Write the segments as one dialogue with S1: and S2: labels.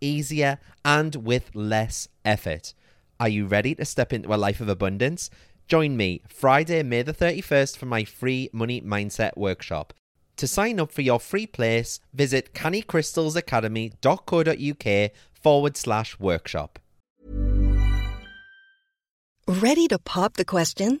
S1: easier, and with less effort. Are you ready to step into a life of abundance? Join me Friday, May the 31st for my free Money Mindset Workshop. To sign up for your free place, visit cannycrystalsacademy.co.uk forward slash workshop.
S2: Ready to pop the question?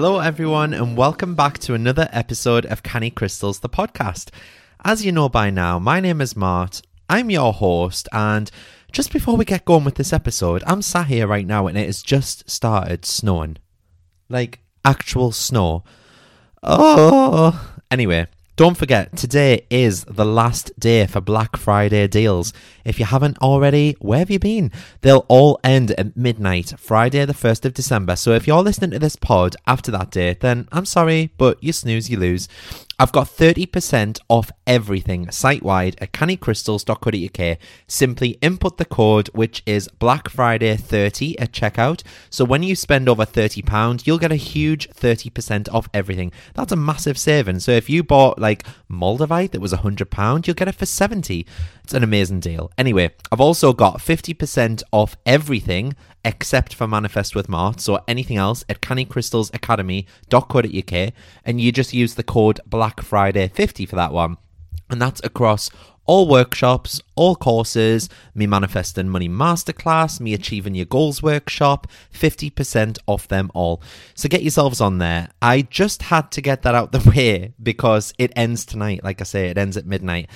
S1: Hello, everyone, and welcome back to another episode of Canny Crystals, the podcast. As you know by now, my name is Mart. I'm your host, and just before we get going with this episode, I'm sat here right now and it has just started snowing. Like actual snow. Oh, anyway, don't forget, today is the last day for Black Friday deals. If you haven't already, where have you been? They'll all end at midnight, Friday, the 1st of December. So if you're listening to this pod after that date, then I'm sorry, but you snooze, you lose. I've got 30% off everything site wide at cannycrystals.co.uk. Simply input the code, which is Black Friday 30 at checkout. So when you spend over £30, you'll get a huge 30% off everything. That's a massive saving. So if you bought like Moldavite that was £100, you'll get it for 70 It's an amazing deal. Anyway, I've also got 50% off everything except for Manifest with Mart. or anything else at cannycrystalsacademy.co.uk and you just use the code Black Friday 50 for that one. And that's across all workshops, all courses, me manifesting money masterclass, me achieving your goals workshop, 50% off them all. So get yourselves on there. I just had to get that out the way because it ends tonight. Like I say, it ends at midnight.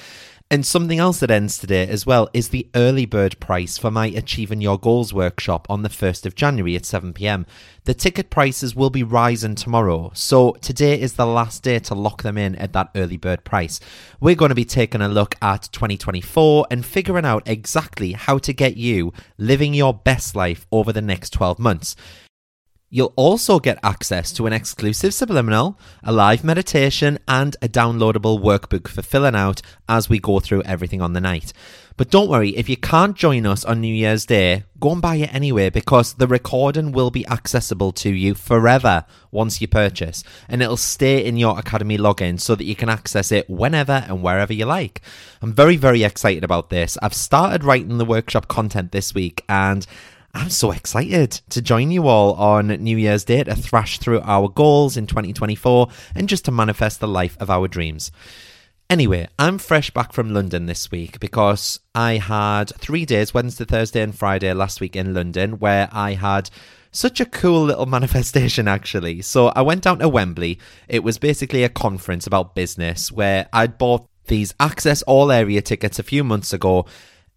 S1: And something else that ends today as well is the early bird price for my Achieving Your Goals workshop on the 1st of January at 7 pm. The ticket prices will be rising tomorrow, so today is the last day to lock them in at that early bird price. We're going to be taking a look at 2024 and figuring out exactly how to get you living your best life over the next 12 months. You'll also get access to an exclusive subliminal, a live meditation, and a downloadable workbook for filling out as we go through everything on the night. But don't worry, if you can't join us on New Year's Day, go and buy it anyway because the recording will be accessible to you forever once you purchase, and it'll stay in your Academy login so that you can access it whenever and wherever you like. I'm very, very excited about this. I've started writing the workshop content this week and I'm so excited to join you all on New Year's Day to thrash through our goals in 2024 and just to manifest the life of our dreams. Anyway, I'm fresh back from London this week because I had three days Wednesday, Thursday, and Friday last week in London where I had such a cool little manifestation actually. So I went down to Wembley. It was basically a conference about business where I'd bought these access all area tickets a few months ago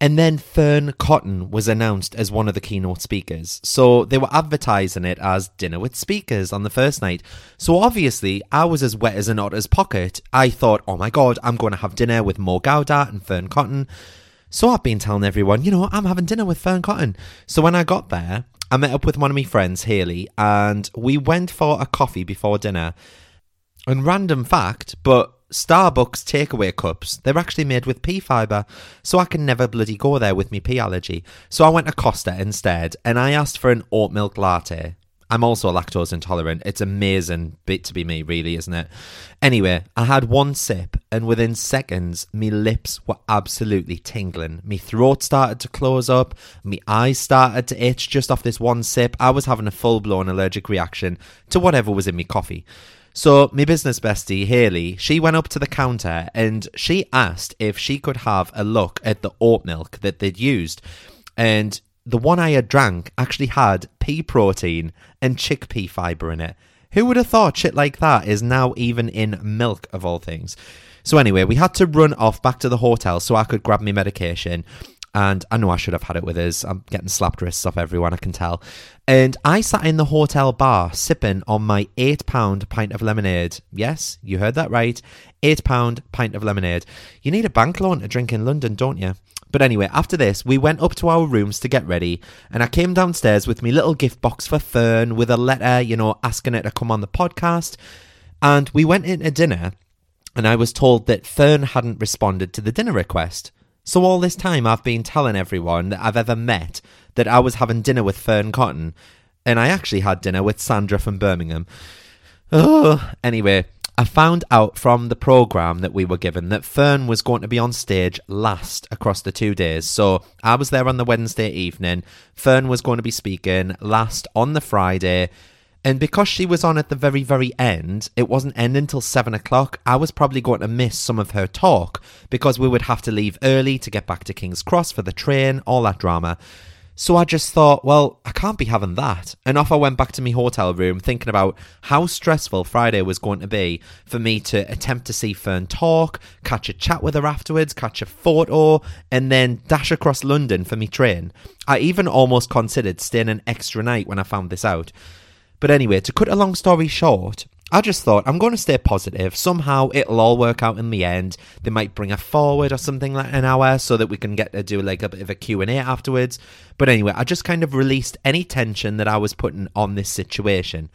S1: and then Fearne Cotton was announced as one of the keynote speakers. So they were advertising it as dinner with speakers on the first night. So obviously, I was as wet as an otter's pocket. I thought, oh my god, I'm going to have dinner with Mo Gawdat and Fearne Cotton. So I've been telling everyone, you know, I'm having dinner with Fearne Cotton. So when I got there, I met up with one of my friends, Haley, and we went for a coffee before dinner. And random fact, but Starbucks takeaway cups, they're actually made with pea fibre, so I can never bloody go there with me pea allergy. So I went to Costa instead, and I asked for an oat milk latte. I'm also lactose intolerant. It's amazing bit to be me, really, isn't it? Anyway, I had one sip, and within seconds, me lips were absolutely tingling. Me throat started to close up, me eyes started to itch just off this one sip. I was having a full blown allergic reaction to whatever was in me coffee. So, my business bestie, Haley, she went up to the counter and she asked if she could have a look at the oat milk that they'd used. And the one I had drank actually had pea protein and chickpea fibre in it. Who would have thought shit like that is now even in milk, of all things? So, anyway, we had to run off back to the hotel so I could grab my medication. And I know I should have had it with us. I'm getting slapped wrists off everyone, I can tell. And I sat in the hotel bar sipping on my £8 pint of lemonade. Yes, you heard that right. £8 pint of lemonade. You need a bank loan to drink in London, don't you? But anyway, after this, we went up to our rooms to get ready, and I came downstairs with my little gift box for Fearne with a letter, you know, asking her to come on the podcast. And we went into dinner, and I was told that Fearne hadn't responded to the dinner request. So all this time I've been telling everyone that I've ever met that I was having dinner with Fearne Cotton, and I actually had dinner with Sandra from Birmingham. Anyway, I found out from the program that we were given that Fearne was going to be on stage last across the two days. So I was there on the Wednesday evening. Fearne was going to be speaking last on the Friday. And because she was on at the very, very end, it wasn't ending until seven o'clock. I was probably going to miss some of her talk because we would have to leave early to get back to King's Cross for the train, all that drama. So I just thought, well, I can't be having that. And off I went back to my hotel room thinking about how stressful Friday was going to be for me to attempt to see Fearne talk, catch a chat with her afterwards, catch a photo, and then dash across London for me train. I even almost considered staying an extra night when I found this out. But anyway, to cut a long story short, I just thought I'm going to stay positive. Somehow it'll all work out in the end. They might bring a forward or something like an hour so that we can get to do like a bit of a Q&A afterwards. But anyway, I just kind of released any tension that I was putting on this situation.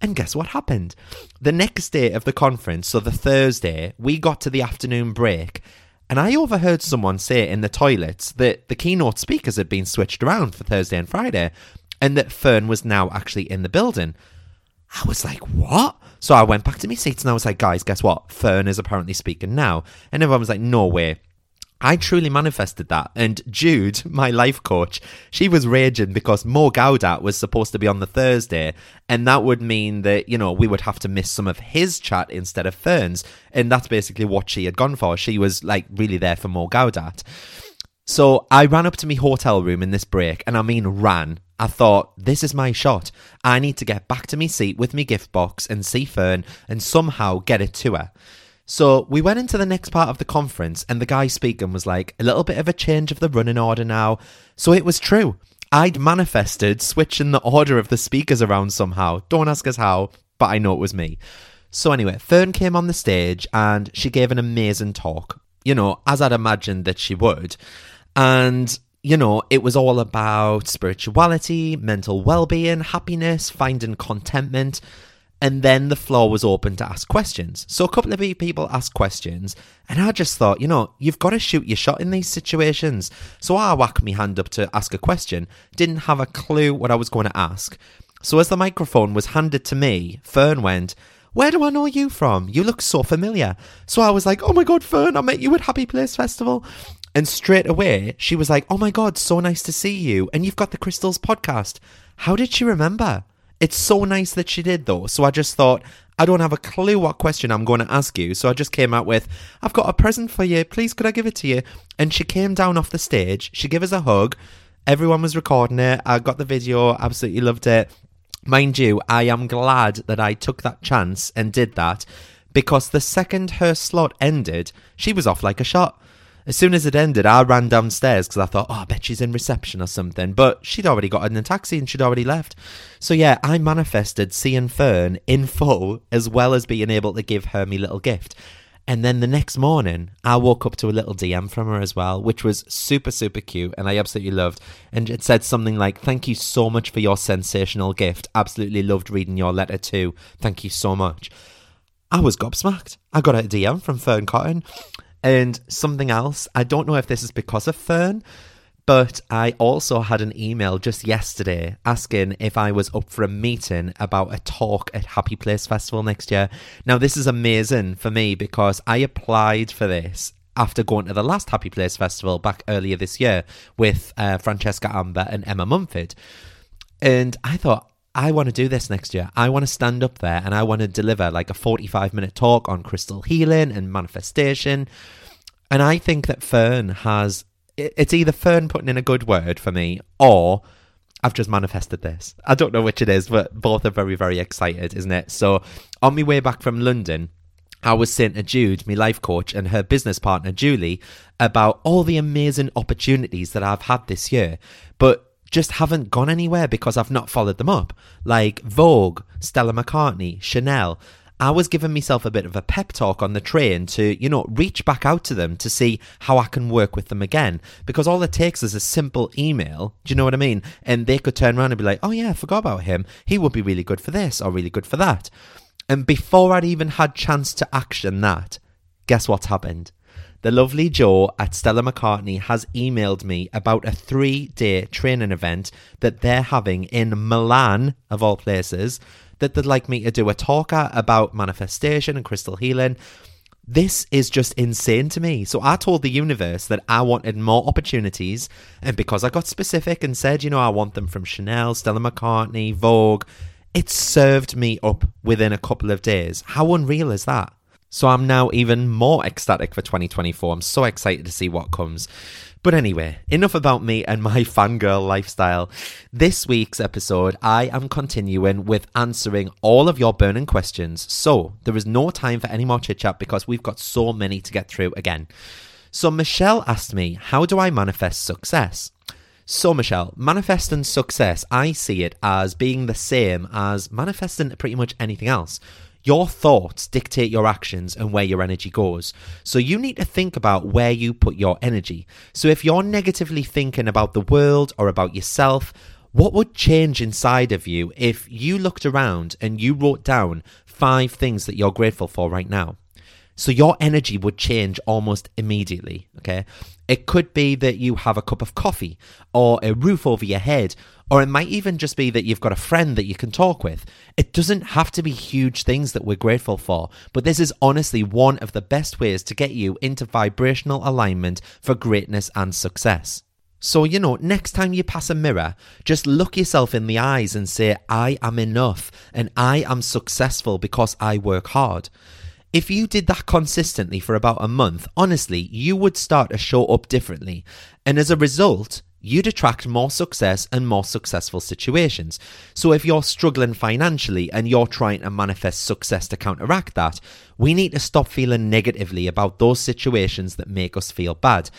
S1: And guess what happened? The next day of the conference, so the Thursday, we got to the afternoon break and I overheard someone say in the toilets that the keynote speakers had been switched around for Thursday and Friday and that Fearne was now actually in the building. I was like, what? So I went back to my seats and I was like, guys, guess what? Fearne is apparently speaking now. And everyone was like, no way. I truly manifested that. And Jude, my life coach, she was raging because Mo Gawdat was supposed to be on the Thursday. And that would mean that, you know, we would have to miss some of his chat instead of Fearne's. And that's basically what she had gone for. She was like really there for Mo Gawdat. So I ran up to my hotel room in this break, and I mean ran. I thought, this is my shot. I need to get back to my seat with my gift box and see Fearne and somehow get it to her. So we went into the next part of the conference, and the guy speaking was like, a little bit of a change of the running order now. So it was true. I'd manifested switching the order of the speakers around somehow. Don't ask us how, but I know it was me. So anyway, Fearne came on the stage and she gave an amazing talk, you know, as I'd imagined that she would. And you know, it was all about spirituality, mental well being, happiness, finding contentment and then the floor was open to ask questions. So a couple of people asked questions, and I just thought, you know, you've got to shoot your shot in these situations. So I whacked my hand up to ask a question, didn't have a clue what I was going to ask. So as the microphone was handed to me, Fearne went, Where do I know you from? You look so familiar. So I was like, Oh my God, Fearne, I met you at Happy Place Festival. And straight away, she was like, Oh my God, so nice to see you. And you've got the Crystals podcast. How did she remember? It's so nice that she did, though. So I just thought, I don't have a clue what question I'm going to ask you. So I just came out with, I've got a present for you. Please, could I give it to you? And she came down off the stage. She gave us a hug. Everyone was recording it. I got the video, absolutely loved it. Mind you, I am glad that I took that chance and did that because the second her slot ended, she was off like a shot. As soon as it ended, I ran downstairs because I thought, oh, I bet she's in reception or something. But she'd already got in a taxi and she'd already left. So yeah, I manifested seeing Fearne in full as well as being able to give her me little gift. And then the next morning, I woke up to a little DM from her as well, which was super, super cute and I absolutely loved. And it said something like, Thank you so much for your sensational gift. Absolutely loved reading your letter too. Thank you so much. I was gobsmacked. I got a DM from Fearne Cotton. And something else, I don't know if this is because of Fearne, but I also had an email just yesterday asking if I was up for a meeting about a talk at Happy Place Festival next year. Now, this is amazing for me because I applied for this after going to the last Happy Place Festival back earlier this year with uh, Francesca Amber and Emma Mumford. And I thought, I want to do this next year. I want to stand up there and I want to deliver like a 45 minute talk on crystal healing and manifestation. And I think that Fearne has, it's either Fearne putting in a good word for me or I've just manifested this. I don't know which it is, but both are very, very excited, isn't it? So on my way back from London, I was saying to Jude, my life coach, and her business partner, Julie, about all the amazing opportunities that I've had this year. But just haven't gone anywhere because I've not followed them up. Like Vogue, Stella McCartney, Chanel. I was giving myself a bit of a pep talk on the train to, you know, reach back out to them to see how I can work with them again. Because all it takes is a simple email. Do you know what I mean? And they could turn around and be like, oh, yeah, I forgot about him. He would be really good for this or really good for that. And before I'd even had chance to action that, guess what's happened? The lovely Joe at Stella McCartney has emailed me about a three day training event that they're having in Milan, of all places, that they'd like me to do a talk at about manifestation and crystal healing. This is just insane to me. So I told the universe that I wanted more opportunities, and because I got specific and said, you know, I want them from Chanel, Stella McCartney, Vogue, it served me up within a couple of days. How unreal is that? So I'm now even more ecstatic for 2024. I'm so excited to see what comes. But anyway, enough about me and my fangirl lifestyle. This week's episode, I am continuing with answering all of your burning questions. So there is no time for any more chit chat because we've got so many to get through again. So Michelle asked me, How do I manifest success? So, Michelle, manifesting success, I see it as being the same as manifesting pretty much anything else. Your thoughts dictate your actions and where your energy goes. So you need to think about where you put your energy. So if you're negatively thinking about the world or about yourself, what would change inside of you if you looked around and you wrote down five things that you're grateful for right now? So your energy would change almost immediately, okay? It could be that you have a cup of coffee or a roof over your head, or it might even just be that you've got a friend that you can talk with. It doesn't have to be huge things that we're grateful for, but this is honestly one of the best ways to get you into vibrational alignment for greatness and success. So, you know, next time you pass a mirror, just look yourself in the eyes and say, I am enough and I am successful because I work hard. If you did that consistently for about a month, honestly, you would start to show up differently. And as a result, you'd attract more success and more successful situations. So if you're struggling financially and you're trying to manifest success to counteract that, we need to stop feeling negatively about those situations that make us feel bad.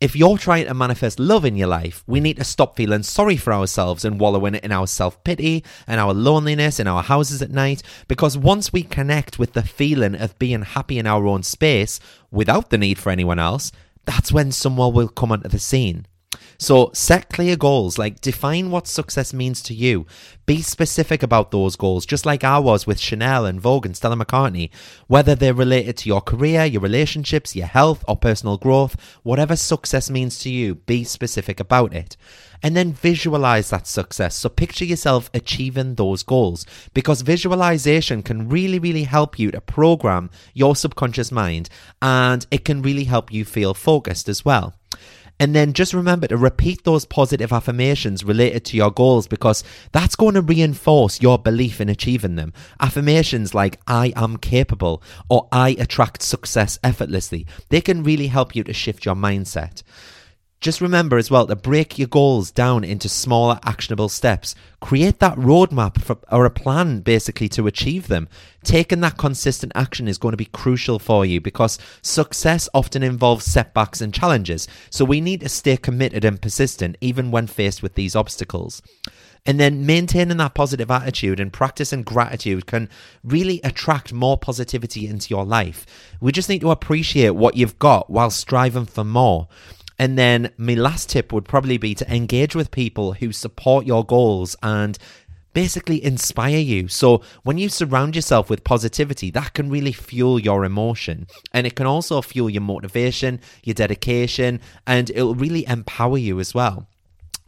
S1: If you're trying to manifest love in your life, we need to stop feeling sorry for ourselves and wallowing in our self pity and our loneliness in our houses at night. Because once we connect with the feeling of being happy in our own space without the need for anyone else, that's when someone will come onto the scene. So set clear goals, like define what success means to you. Be specific about those goals, just like I was with Chanel and Vogue and Stella McCartney. Whether they're related to your career, your relationships, your health, or personal growth, whatever success means to you, be specific about it. And then visualize that success. So picture yourself achieving those goals because visualization can really, really help you to program your subconscious mind and it can really help you feel focused as well. And then just remember to repeat those positive affirmations related to your goals because that's going to reinforce your belief in achieving them. Affirmations like, I am capable or I attract success effortlessly, they can really help you to shift your mindset. Just remember as well to break your goals down into smaller, actionable steps. Create that roadmap for, or a plan basically to achieve them. Taking that consistent action is going to be crucial for you because success often involves setbacks and challenges. So we need to stay committed and persistent even when faced with these obstacles. And then maintaining that positive attitude and practicing gratitude can really attract more positivity into your life. We just need to appreciate what you've got while striving for more. And then my last tip would probably be to engage with people who support your goals and basically inspire you. So when you surround yourself with positivity, that can really fuel your emotion. And it can also fuel your motivation, your dedication, and it'll really empower you as well.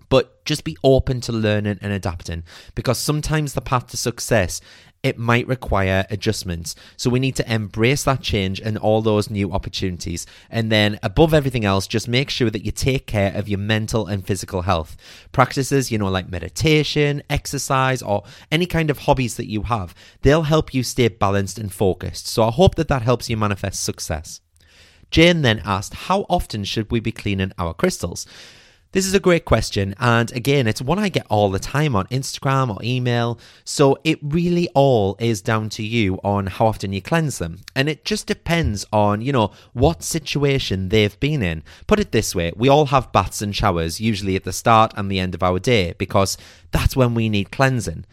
S1: But just be open to learning and adapting because sometimes the path to success it might require adjustments. So we need to embrace that change and all those new opportunities. And then, above everything else, just make sure that you take care of your mental and physical health. Practices, you know, like meditation, exercise, or any kind of hobbies that you have, they'll help you stay balanced and focused. So I hope that that helps you manifest success. Jane then asked, How often should we be cleaning our crystals? This is a great question. And again, it's one I get all the time on Instagram or email. So it really all is down to you on how often you cleanse them. And it just depends on, you know, what situation they've been in. Put it this way we all have baths and showers, usually at the start and the end of our day, because that's when we need cleansing.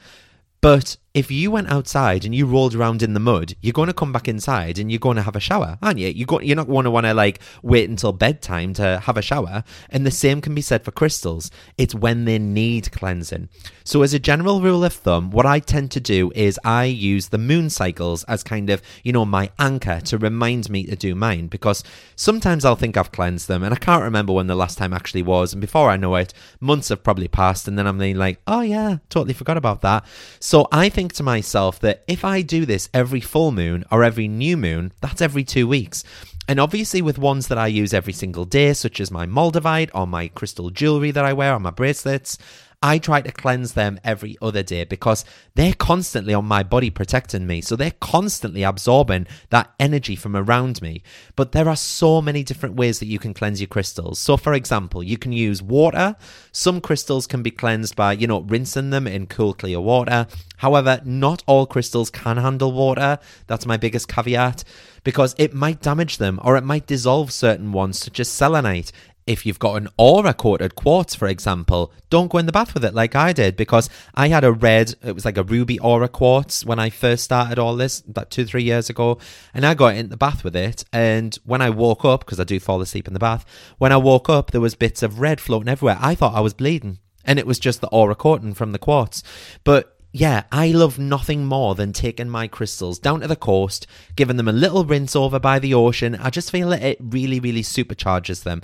S1: But if you went outside and you rolled around in the mud, you're going to come back inside and you're going to have a shower, aren't you? You're, you're not going to want to like wait until bedtime to have a shower. And the same can be said for crystals. It's when they need cleansing. So, as a general rule of thumb, what I tend to do is I use the moon cycles as kind of, you know, my anchor to remind me to do mine because sometimes I'll think I've cleansed them and I can't remember when the last time actually was. And before I know it, months have probably passed. And then I'm like, oh yeah, totally forgot about that. So, I think think to myself that if I do this every full moon or every new moon, that's every two weeks. And obviously, with ones that I use every single day, such as my Moldavite or my crystal jewelry that I wear on my bracelets, I try to cleanse them every other day because they're constantly on my body protecting me. So they're constantly absorbing that energy from around me. But there are so many different ways that you can cleanse your crystals. So, for example, you can use water. Some crystals can be cleansed by, you know, rinsing them in cool, clear water. However, not all crystals can handle water. That's my biggest caveat because it might damage them or it might dissolve certain ones, such as selenite. If you've got an aura coated quartz, for example, don't go in the bath with it like I did because I had a red, it was like a ruby aura quartz when I first started all this about two, three years ago. And I got in the bath with it. And when I woke up, because I do fall asleep in the bath, when I woke up, there was bits of red floating everywhere. I thought I was bleeding. And it was just the aura coating from the quartz. But yeah, I love nothing more than taking my crystals down to the coast, giving them a little rinse over by the ocean. I just feel that it really, really supercharges them.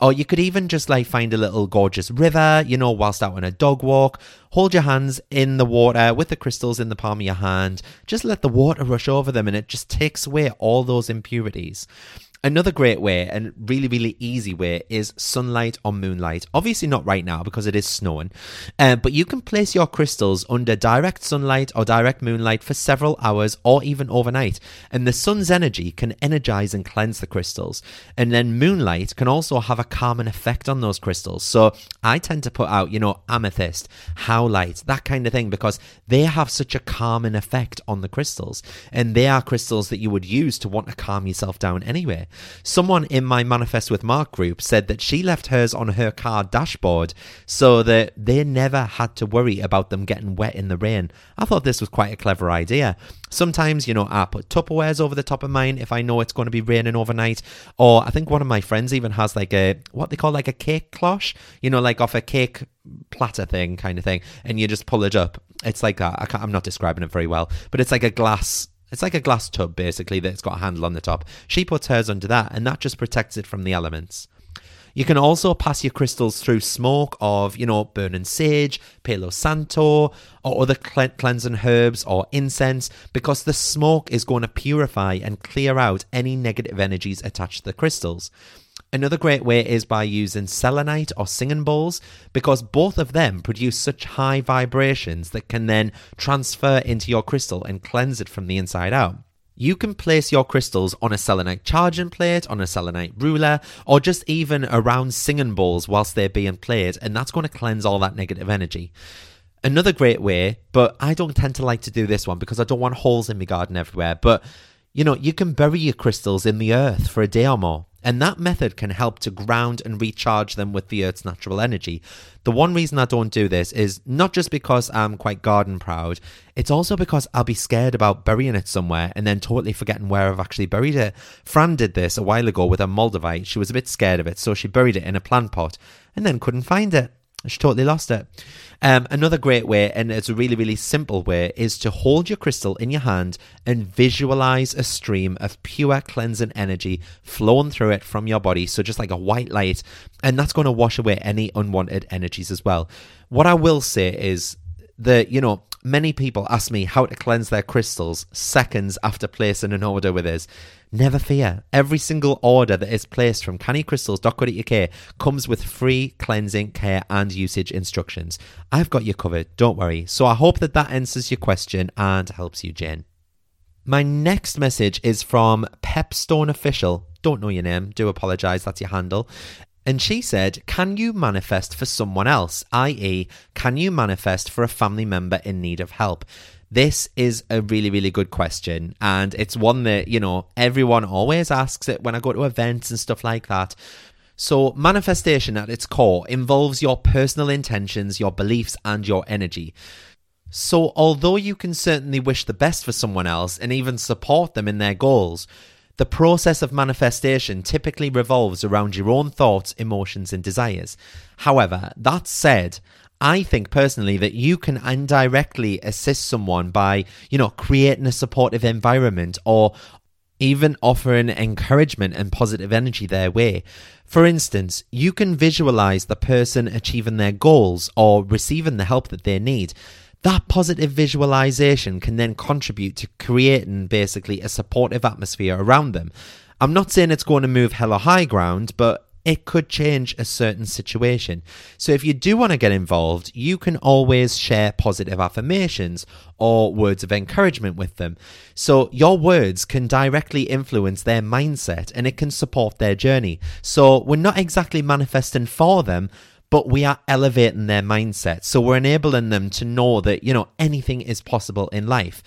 S1: Or you could even just like find a little gorgeous river, you know, whilst out on a dog walk. Hold your hands in the water with the crystals in the palm of your hand. Just let the water rush over them and it just takes away all those impurities. Another great way and really, really easy way is sunlight or moonlight. Obviously, not right now because it is snowing, uh, but you can place your crystals under direct sunlight or direct moonlight for several hours or even overnight. And the sun's energy can energize and cleanse the crystals. And then moonlight can also have a calming effect on those crystals. So I tend to put out, you know, amethyst, howlite, that kind of thing because they have such a calming effect on the crystals. And they are crystals that you would use to want to calm yourself down anyway. Someone in my Manifest with Mart group said that she left hers on her car dashboard so that they never had to worry about them getting wet in the rain. I thought this was quite a clever idea. Sometimes, you know, I put Tupperwares over the top of mine if I know it's going to be raining overnight. Or I think one of my friends even has like a, what they call like a cake cloche, you know, like off a cake platter thing kind of thing. And you just pull it up. It's like that. I am not describing it very well, but it's like a glass it's like a glass tub, basically, that's got a handle on the top. She puts hers under that, and that just protects it from the elements. You can also pass your crystals through smoke of, you know, burning sage, Palo Santo, or other cleansing herbs or incense, because the smoke is going to purify and clear out any negative energies attached to the crystals. Another great way is by using selenite or singing bowls because both of them produce such high vibrations that can then transfer into your crystal and cleanse it from the inside out. You can place your crystals on a selenite charging plate, on a selenite ruler, or just even around singing bowls whilst they're being played, and that's going to cleanse all that negative energy. Another great way, but I don't tend to like to do this one because I don't want holes in my garden everywhere, but you know, you can bury your crystals in the earth for a day or more. And that method can help to ground and recharge them with the Earth's natural energy. The one reason I don't do this is not just because I'm quite garden proud, it's also because I'll be scared about burying it somewhere and then totally forgetting where I've actually buried it. Fran did this a while ago with a moldavite. She was a bit scared of it, so she buried it in a plant pot and then couldn't find it. She totally lost it. Um, another great way, and it's a really, really simple way, is to hold your crystal in your hand and visualize a stream of pure cleansing energy flowing through it from your body. So, just like a white light, and that's going to wash away any unwanted energies as well. What I will say is that, you know, many people ask me how to cleanse their crystals seconds after placing an order with us. Never fear. Every single order that is placed from cannycrystals.co.uk comes with free cleansing, care, and usage instructions. I've got you covered, don't worry. So I hope that that answers your question and helps you, Jane. My next message is from Pepstone Official. Don't know your name, do apologise, that's your handle. And she said, Can you manifest for someone else? i.e., can you manifest for a family member in need of help? This is a really, really good question. And it's one that, you know, everyone always asks it when I go to events and stuff like that. So, manifestation at its core involves your personal intentions, your beliefs, and your energy. So, although you can certainly wish the best for someone else and even support them in their goals, the process of manifestation typically revolves around your own thoughts, emotions, and desires. However, that said, I think personally that you can indirectly assist someone by, you know, creating a supportive environment or even offering encouragement and positive energy their way. For instance, you can visualize the person achieving their goals or receiving the help that they need. That positive visualization can then contribute to creating basically a supportive atmosphere around them. I'm not saying it's going to move hell or high ground, but it could change a certain situation. So, if you do want to get involved, you can always share positive affirmations or words of encouragement with them. So, your words can directly influence their mindset and it can support their journey. So, we're not exactly manifesting for them, but we are elevating their mindset. So, we're enabling them to know that, you know, anything is possible in life.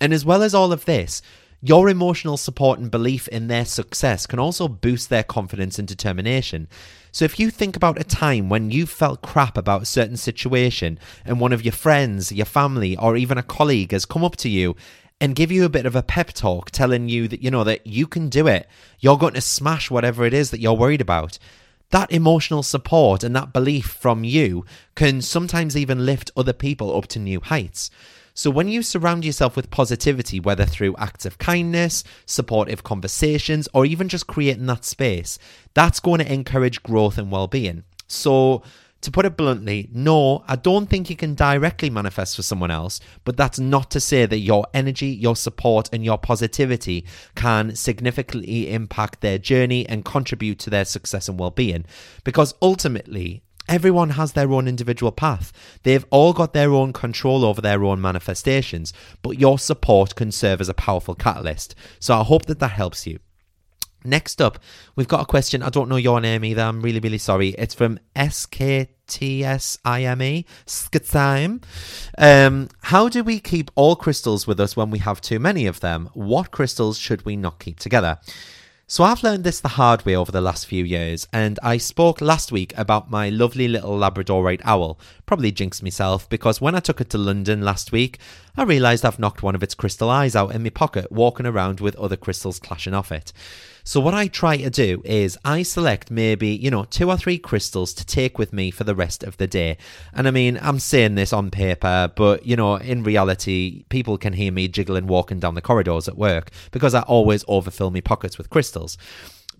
S1: And as well as all of this, your emotional support and belief in their success can also boost their confidence and determination. So, if you think about a time when you felt crap about a certain situation and one of your friends, your family, or even a colleague has come up to you and give you a bit of a pep talk telling you that, you know, that you can do it, you're going to smash whatever it is that you're worried about, that emotional support and that belief from you can sometimes even lift other people up to new heights. So, when you surround yourself with positivity, whether through acts of kindness, supportive conversations, or even just creating that space, that's going to encourage growth and well being. So, to put it bluntly, no, I don't think you can directly manifest for someone else, but that's not to say that your energy, your support, and your positivity can significantly impact their journey and contribute to their success and well being. Because ultimately, Everyone has their own individual path. They've all got their own control over their own manifestations, but your support can serve as a powerful catalyst. So I hope that that helps you. Next up, we've got a question. I don't know your name either. I'm really, really sorry. It's from SKTSIME, Skitsime. Um, how do we keep all crystals with us when we have too many of them? What crystals should we not keep together? So I've learned this the hard way over the last few years, and I spoke last week about my lovely little Labradorite owl. Probably jinxed myself because when I took it to London last week, I realised I've knocked one of its crystal eyes out in my pocket, walking around with other crystals clashing off it. So what I try to do is I select maybe, you know, two or three crystals to take with me for the rest of the day. And I mean, I'm saying this on paper, but you know, in reality, people can hear me jiggling walking down the corridors at work because I always overfill my pockets with crystals.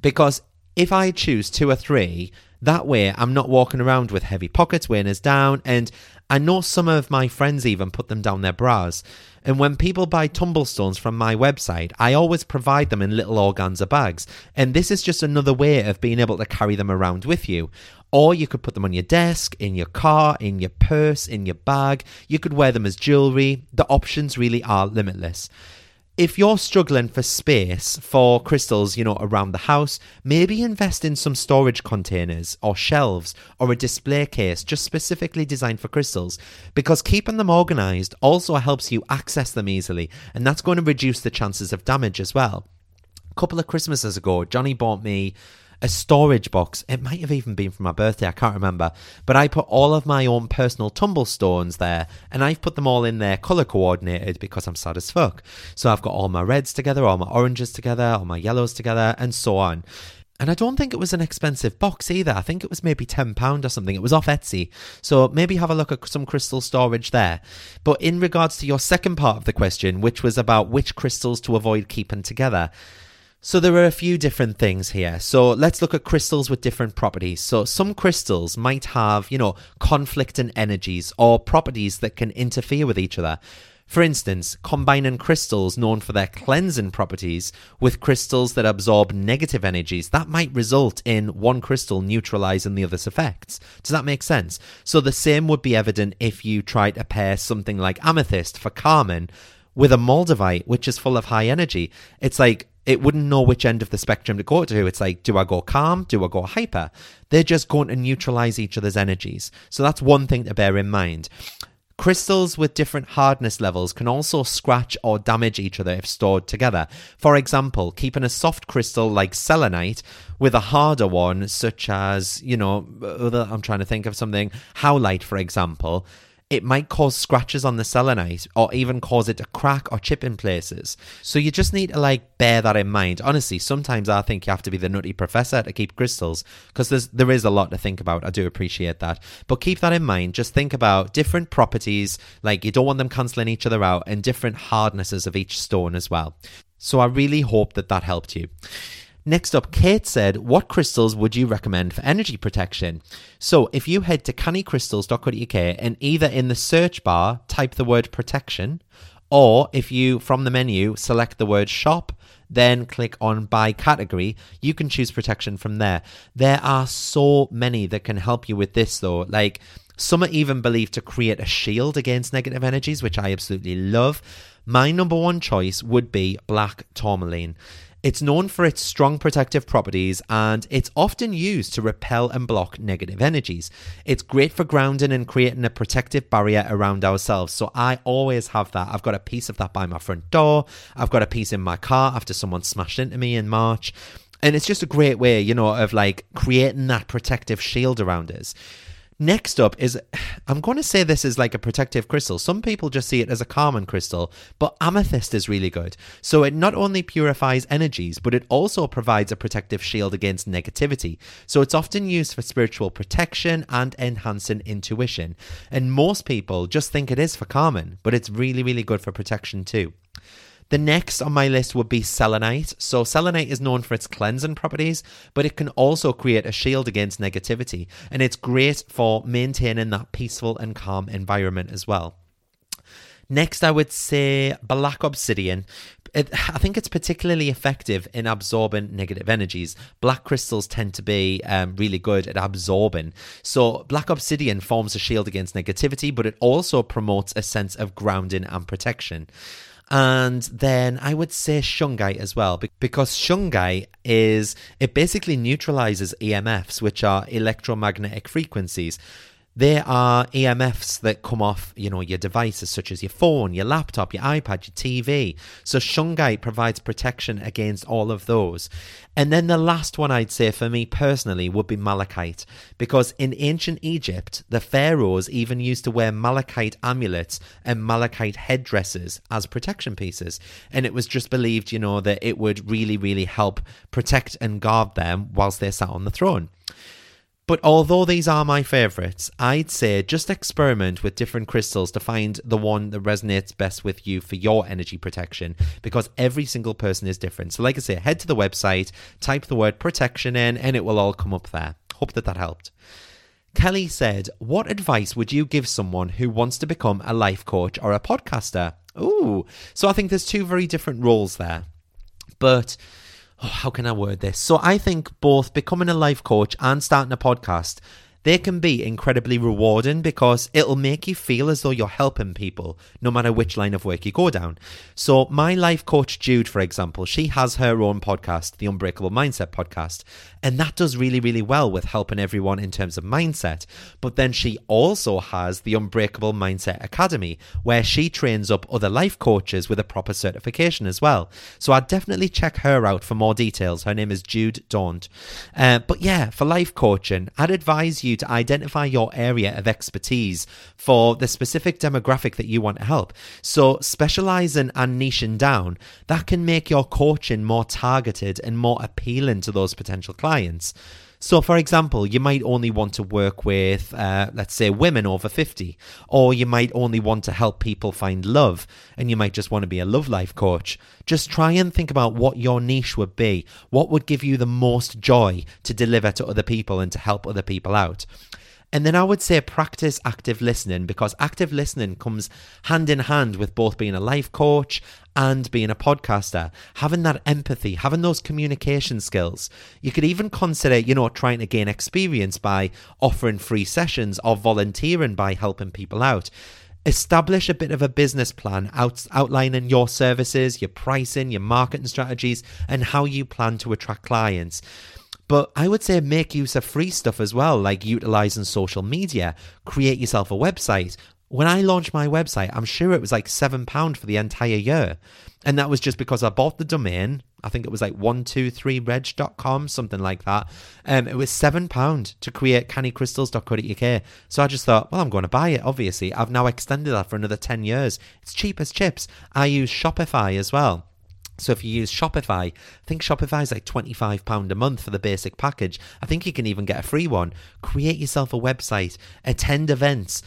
S1: Because if I choose two or three, that way I'm not walking around with heavy pockets weighing us down and I know some of my friends even put them down their bras. And when people buy tumblestones from my website, I always provide them in little organza bags. And this is just another way of being able to carry them around with you. Or you could put them on your desk, in your car, in your purse, in your bag. You could wear them as jewelry. The options really are limitless if you're struggling for space for crystals, you know, around the house, maybe invest in some storage containers or shelves or a display case just specifically designed for crystals because keeping them organized also helps you access them easily and that's going to reduce the chances of damage as well. A couple of Christmases ago, Johnny bought me a storage box. It might have even been for my birthday, I can't remember. But I put all of my own personal tumblestones there and I've put them all in there color coordinated because I'm sad as fuck. So I've got all my reds together, all my oranges together, all my yellows together, and so on. And I don't think it was an expensive box either. I think it was maybe £10 or something. It was off Etsy. So maybe have a look at some crystal storage there. But in regards to your second part of the question, which was about which crystals to avoid keeping together, so there are a few different things here. So let's look at crystals with different properties. So some crystals might have, you know, conflict conflicting energies or properties that can interfere with each other. For instance, combining crystals known for their cleansing properties with crystals that absorb negative energies, that might result in one crystal neutralizing the other's effects. Does that make sense? So the same would be evident if you try to pair something like amethyst for Carmen with a moldavite, which is full of high energy. It's like it wouldn't know which end of the spectrum to go to. It's like, do I go calm? Do I go hyper? They're just going to neutralize each other's energies. So that's one thing to bear in mind. Crystals with different hardness levels can also scratch or damage each other if stored together. For example, keeping a soft crystal like selenite with a harder one, such as, you know, I'm trying to think of something, howlite, for example, it might cause scratches on the selenite or even cause it to crack or chip in places. So you just need to like bear that in mind. Honestly, sometimes I think you have to be the nutty professor to keep crystals because there's there is a lot to think about. I do appreciate that. But keep that in mind. Just think about different properties, like you don't want them cancelling each other out and different hardnesses of each stone as well. So I really hope that that helped you. Next up, Kate said, What crystals would you recommend for energy protection? So, if you head to cannycrystals.co.uk and either in the search bar type the word protection, or if you, from the menu, select the word shop, then click on by category, you can choose protection from there. There are so many that can help you with this, though. Like, some are even believed to create a shield against negative energies, which I absolutely love. My number one choice would be black tourmaline. It's known for its strong protective properties and it's often used to repel and block negative energies. It's great for grounding and creating a protective barrier around ourselves. So I always have that. I've got a piece of that by my front door. I've got a piece in my car after someone smashed into me in March. And it's just a great way, you know, of like creating that protective shield around us. Next up is, I'm going to say this is like a protective crystal. Some people just see it as a common crystal, but amethyst is really good. So it not only purifies energies, but it also provides a protective shield against negativity. So it's often used for spiritual protection and enhancing intuition. And most people just think it is for common, but it's really, really good for protection too. The next on my list would be selenite. So, selenite is known for its cleansing properties, but it can also create a shield against negativity, and it's great for maintaining that peaceful and calm environment as well. Next, I would say black obsidian. It, I think it's particularly effective in absorbing negative energies. Black crystals tend to be um, really good at absorbing. So, black obsidian forms a shield against negativity, but it also promotes a sense of grounding and protection. And then I would say shungite as well, because shungite is, it basically neutralizes EMFs, which are electromagnetic frequencies. There are EMFs that come off, you know, your devices such as your phone, your laptop, your iPad, your TV. So shungite provides protection against all of those. And then the last one I'd say for me personally would be malachite, because in ancient Egypt, the pharaohs even used to wear malachite amulets and malachite headdresses as protection pieces. And it was just believed, you know, that it would really, really help protect and guard them whilst they sat on the throne. But although these are my favourites, I'd say just experiment with different crystals to find the one that resonates best with you for your energy protection because every single person is different. So, like I say, head to the website, type the word protection in, and it will all come up there. Hope that that helped. Kelly said, What advice would you give someone who wants to become a life coach or a podcaster? Ooh, so I think there's two very different roles there. But oh, how can I word this? So I think both becoming a life coach and starting a podcast they can be incredibly rewarding because it'll make you feel as though you're helping people no matter which line of work you go down. So, my life coach, Jude, for example, she has her own podcast, the Unbreakable Mindset podcast, and that does really, really well with helping everyone in terms of mindset. But then she also has the Unbreakable Mindset Academy, where she trains up other life coaches with a proper certification as well. So, I'd definitely check her out for more details. Her name is Jude Daunt. Uh, but yeah, for life coaching, I'd advise you to identify your area of expertise for the specific demographic that you want to help. So, specializing and niching down, that can make your coaching more targeted and more appealing to those potential clients. So, for example, you might only want to work with, uh, let's say, women over 50, or you might only want to help people find love, and you might just want to be a love life coach. Just try and think about what your niche would be. What would give you the most joy to deliver to other people and to help other people out? And then I would say practice active listening because active listening comes hand in hand with both being a life coach and being a podcaster. Having that empathy, having those communication skills. You could even consider, you know, trying to gain experience by offering free sessions or volunteering by helping people out establish a bit of a business plan out, outlining your services, your pricing, your marketing strategies, and how you plan to attract clients. But I would say make use of free stuff as well, like utilizing social media, create yourself a website. When I launched my website, I'm sure it was like £7 for the entire year. And that was just because I bought the domain. I think it was like 123reg.com, something like that. Um, it was £7 to create cannycrystals.co.uk. So I just thought, well, I'm going to buy it, obviously. I've now extended that for another 10 years. It's cheap as chips. I use Shopify as well. So if you use Shopify, I think Shopify is like £25 a month for the basic package. I think you can even get a free one. Create yourself a website, attend events,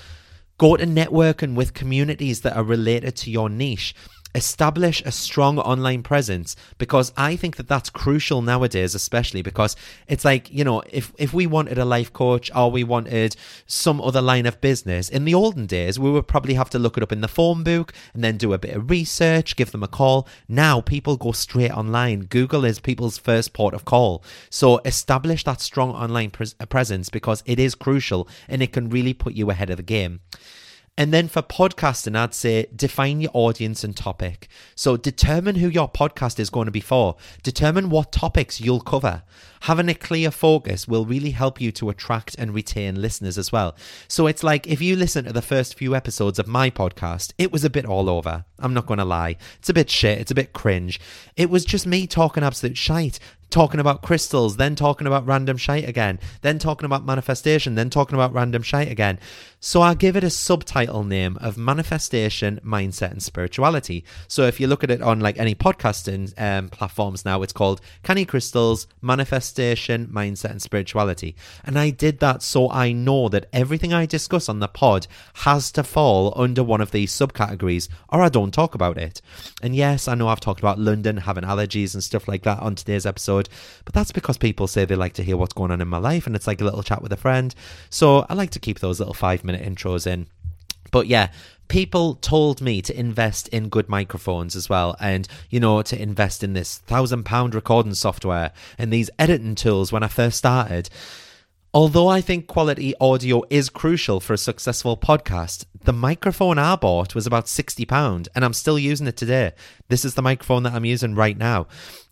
S1: go to networking with communities that are related to your niche establish a strong online presence because I think that that's crucial nowadays, especially because it's like, you know, if, if we wanted a life coach or we wanted some other line of business, in the olden days, we would probably have to look it up in the phone book and then do a bit of research, give them a call. Now people go straight online. Google is people's first port of call. So establish that strong online pres- presence because it is crucial and it can really put you ahead of the game. And then for podcasting, I'd say define your audience and topic. So determine who your podcast is going to be for. Determine what topics you'll cover. Having a clear focus will really help you to attract and retain listeners as well. So it's like if you listen to the first few episodes of my podcast, it was a bit all over. I'm not going to lie. It's a bit shit. It's a bit cringe. It was just me talking absolute shite. talking about crystals, then talking about random shite again, then talking about manifestation, then talking about random shite again. So I give it a subtitle name of Manifestation, Mindset, and Spirituality. So if you look at it on like any podcasting um, platforms now, it's called Canny Crystals, Manifestation, Mindset, and Spirituality. And I did that so I know that everything I discuss on the pod has to fall under one of these subcategories, or I don't talk about it. And yes, I know I've talked about London having allergies and stuff like that on today's episode, but that's because people say they like to hear what's going on in my life, and it's like a little chat with a friend. So I like to keep those little five minute intros in. But yeah, people told me to invest in good microphones as well and you know to invest in this thousand pound recording software and these editing tools when i first started. Although i think quality audio is crucial for a successful podcast the microphone i bought was about 60 pound and i'm still using it today. This is the microphone that i'm using right now.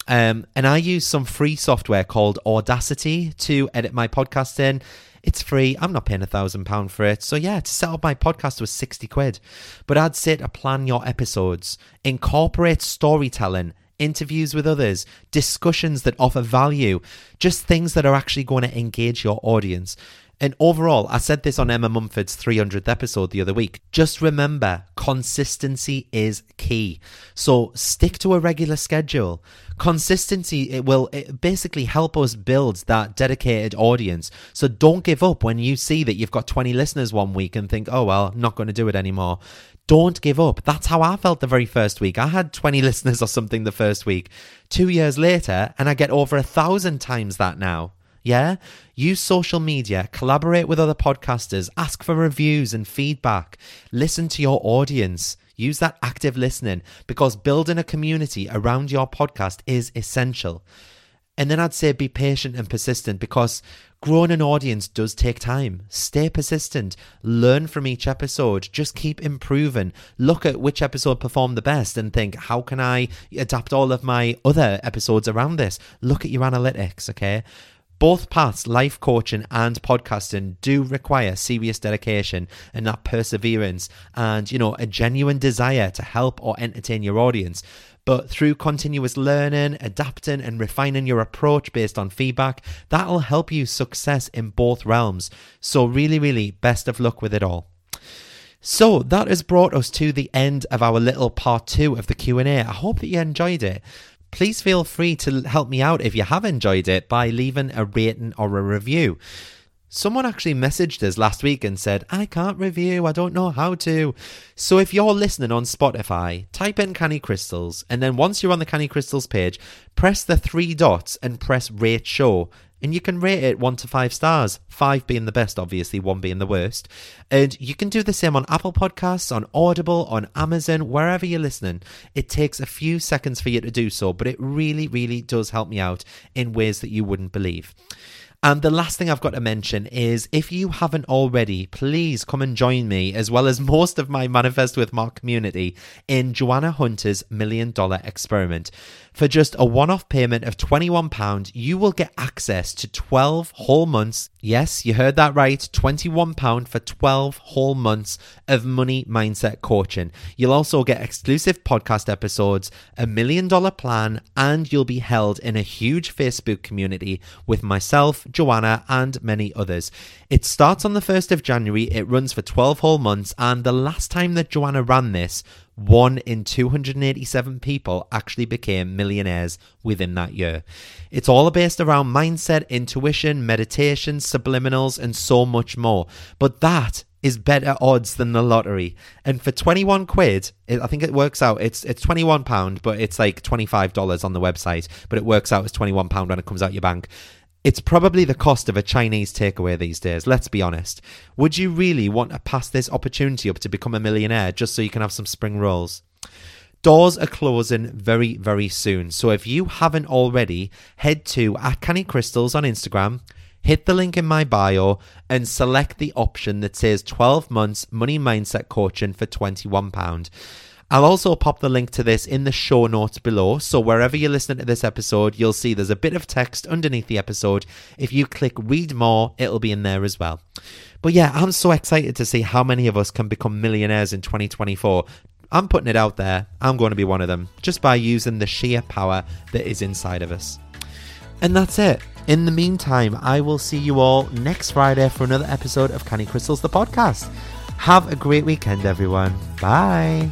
S1: Um, and i use some free software called audacity to edit my podcast in it's free. I'm not paying a thousand pound for it. So yeah, to set up my podcast was 60 quid. But I'd say to plan your episodes, incorporate storytelling, interviews with others, discussions that offer value, just things that are actually going to engage your audience. And overall, I said this on Emma Mumford's 300th episode the other week. Just remember, consistency is key. So stick to a regular schedule. Consistency it will it basically help us build that dedicated audience. So don't give up when you see that you've got 20 listeners one week and think, "Oh well, I'm not going to do it anymore." Don't give up. That's how I felt the very first week. I had 20 listeners or something the first week. 2 years later and I get over a 1000 times that now. Yeah? Use social media, collaborate with other podcasters, ask for reviews and feedback, listen to your audience. Use that active listening because building a community around your podcast is essential. And then I'd say be patient and persistent because growing an audience does take time. Stay persistent, learn from each episode, just keep improving. Look at which episode performed the best and think, how can I adapt all of my other episodes around this? Look at your analytics, okay? Both paths, life coaching and podcasting, do require serious dedication and that perseverance and, you know, a genuine desire to help or entertain your audience. But through continuous learning, adapting, and refining your approach based on feedback, that'll help you success in both realms. So, really, really, best of luck with it all. So that has brought us to the end of our little part two of the Q&A. I hope that you enjoyed it please feel free to help me out if you have enjoyed it by leaving a rating or a review. Someone actually messaged us last week and said, I can't review, I don't know how to. So if you're listening on Spotify, type in Canny Crystals, and then once you're on the Canny Crystals page, press the three dots and press rate show and you can rate it one to five stars, five being the best, obviously, one being the worst. And you can do the same on Apple Podcasts, on Audible, on Amazon, wherever you're listening. It takes a few seconds for you to do so, but it really, really does help me out in ways that you wouldn't believe. And the last thing I've got to mention is if you haven't already, please come and join me, as well as most of my Manifest with Mart community, in Joanna Hunter's Million Dollar Experiment. For just a one off payment of £21, you will get access to 12 whole months. Yes, you heard that right. £21 for 12 whole months of money mindset coaching. You'll also get exclusive podcast episodes, a million dollar plan, and you'll be held in a huge Facebook community with myself, Joanna, and many others. It starts on the 1st of January, it runs for 12 whole months, and the last time that Joanna ran this, one in 287 people actually became millionaires within that year. It's all based around mindset, intuition, meditation, subliminals, and so much more. But that is better odds than the lottery. And for 21 quid, it, I think it works out, it's it's 21 pound, but it's like $25 on the website, but it works out as 21 pound when it comes out your bank. It's probably the cost of a Chinese takeaway these days, let's be honest. Would you really want to pass this opportunity up to become a millionaire just so you can have some spring rolls? Doors are closing very, very soon. So if you haven't already, head to at Canny Crystals on Instagram, hit the link in my bio, and select the option that says 12 months money mindset coaching for £21. I'll also pop the link to this in the show notes below. So wherever you're listening to this episode, you'll see there's a bit of text underneath the episode. If you click read more, it'll be in there as well. But yeah, I'm so excited to see how many of us can become millionaires in 2024. I'm putting it out there. I'm going to be one of them just by using the sheer power that is inside of us. And that's it. In the meantime, I will see you all next Friday for another episode of Canny Crystals, the podcast. Have a great weekend, everyone. Bye.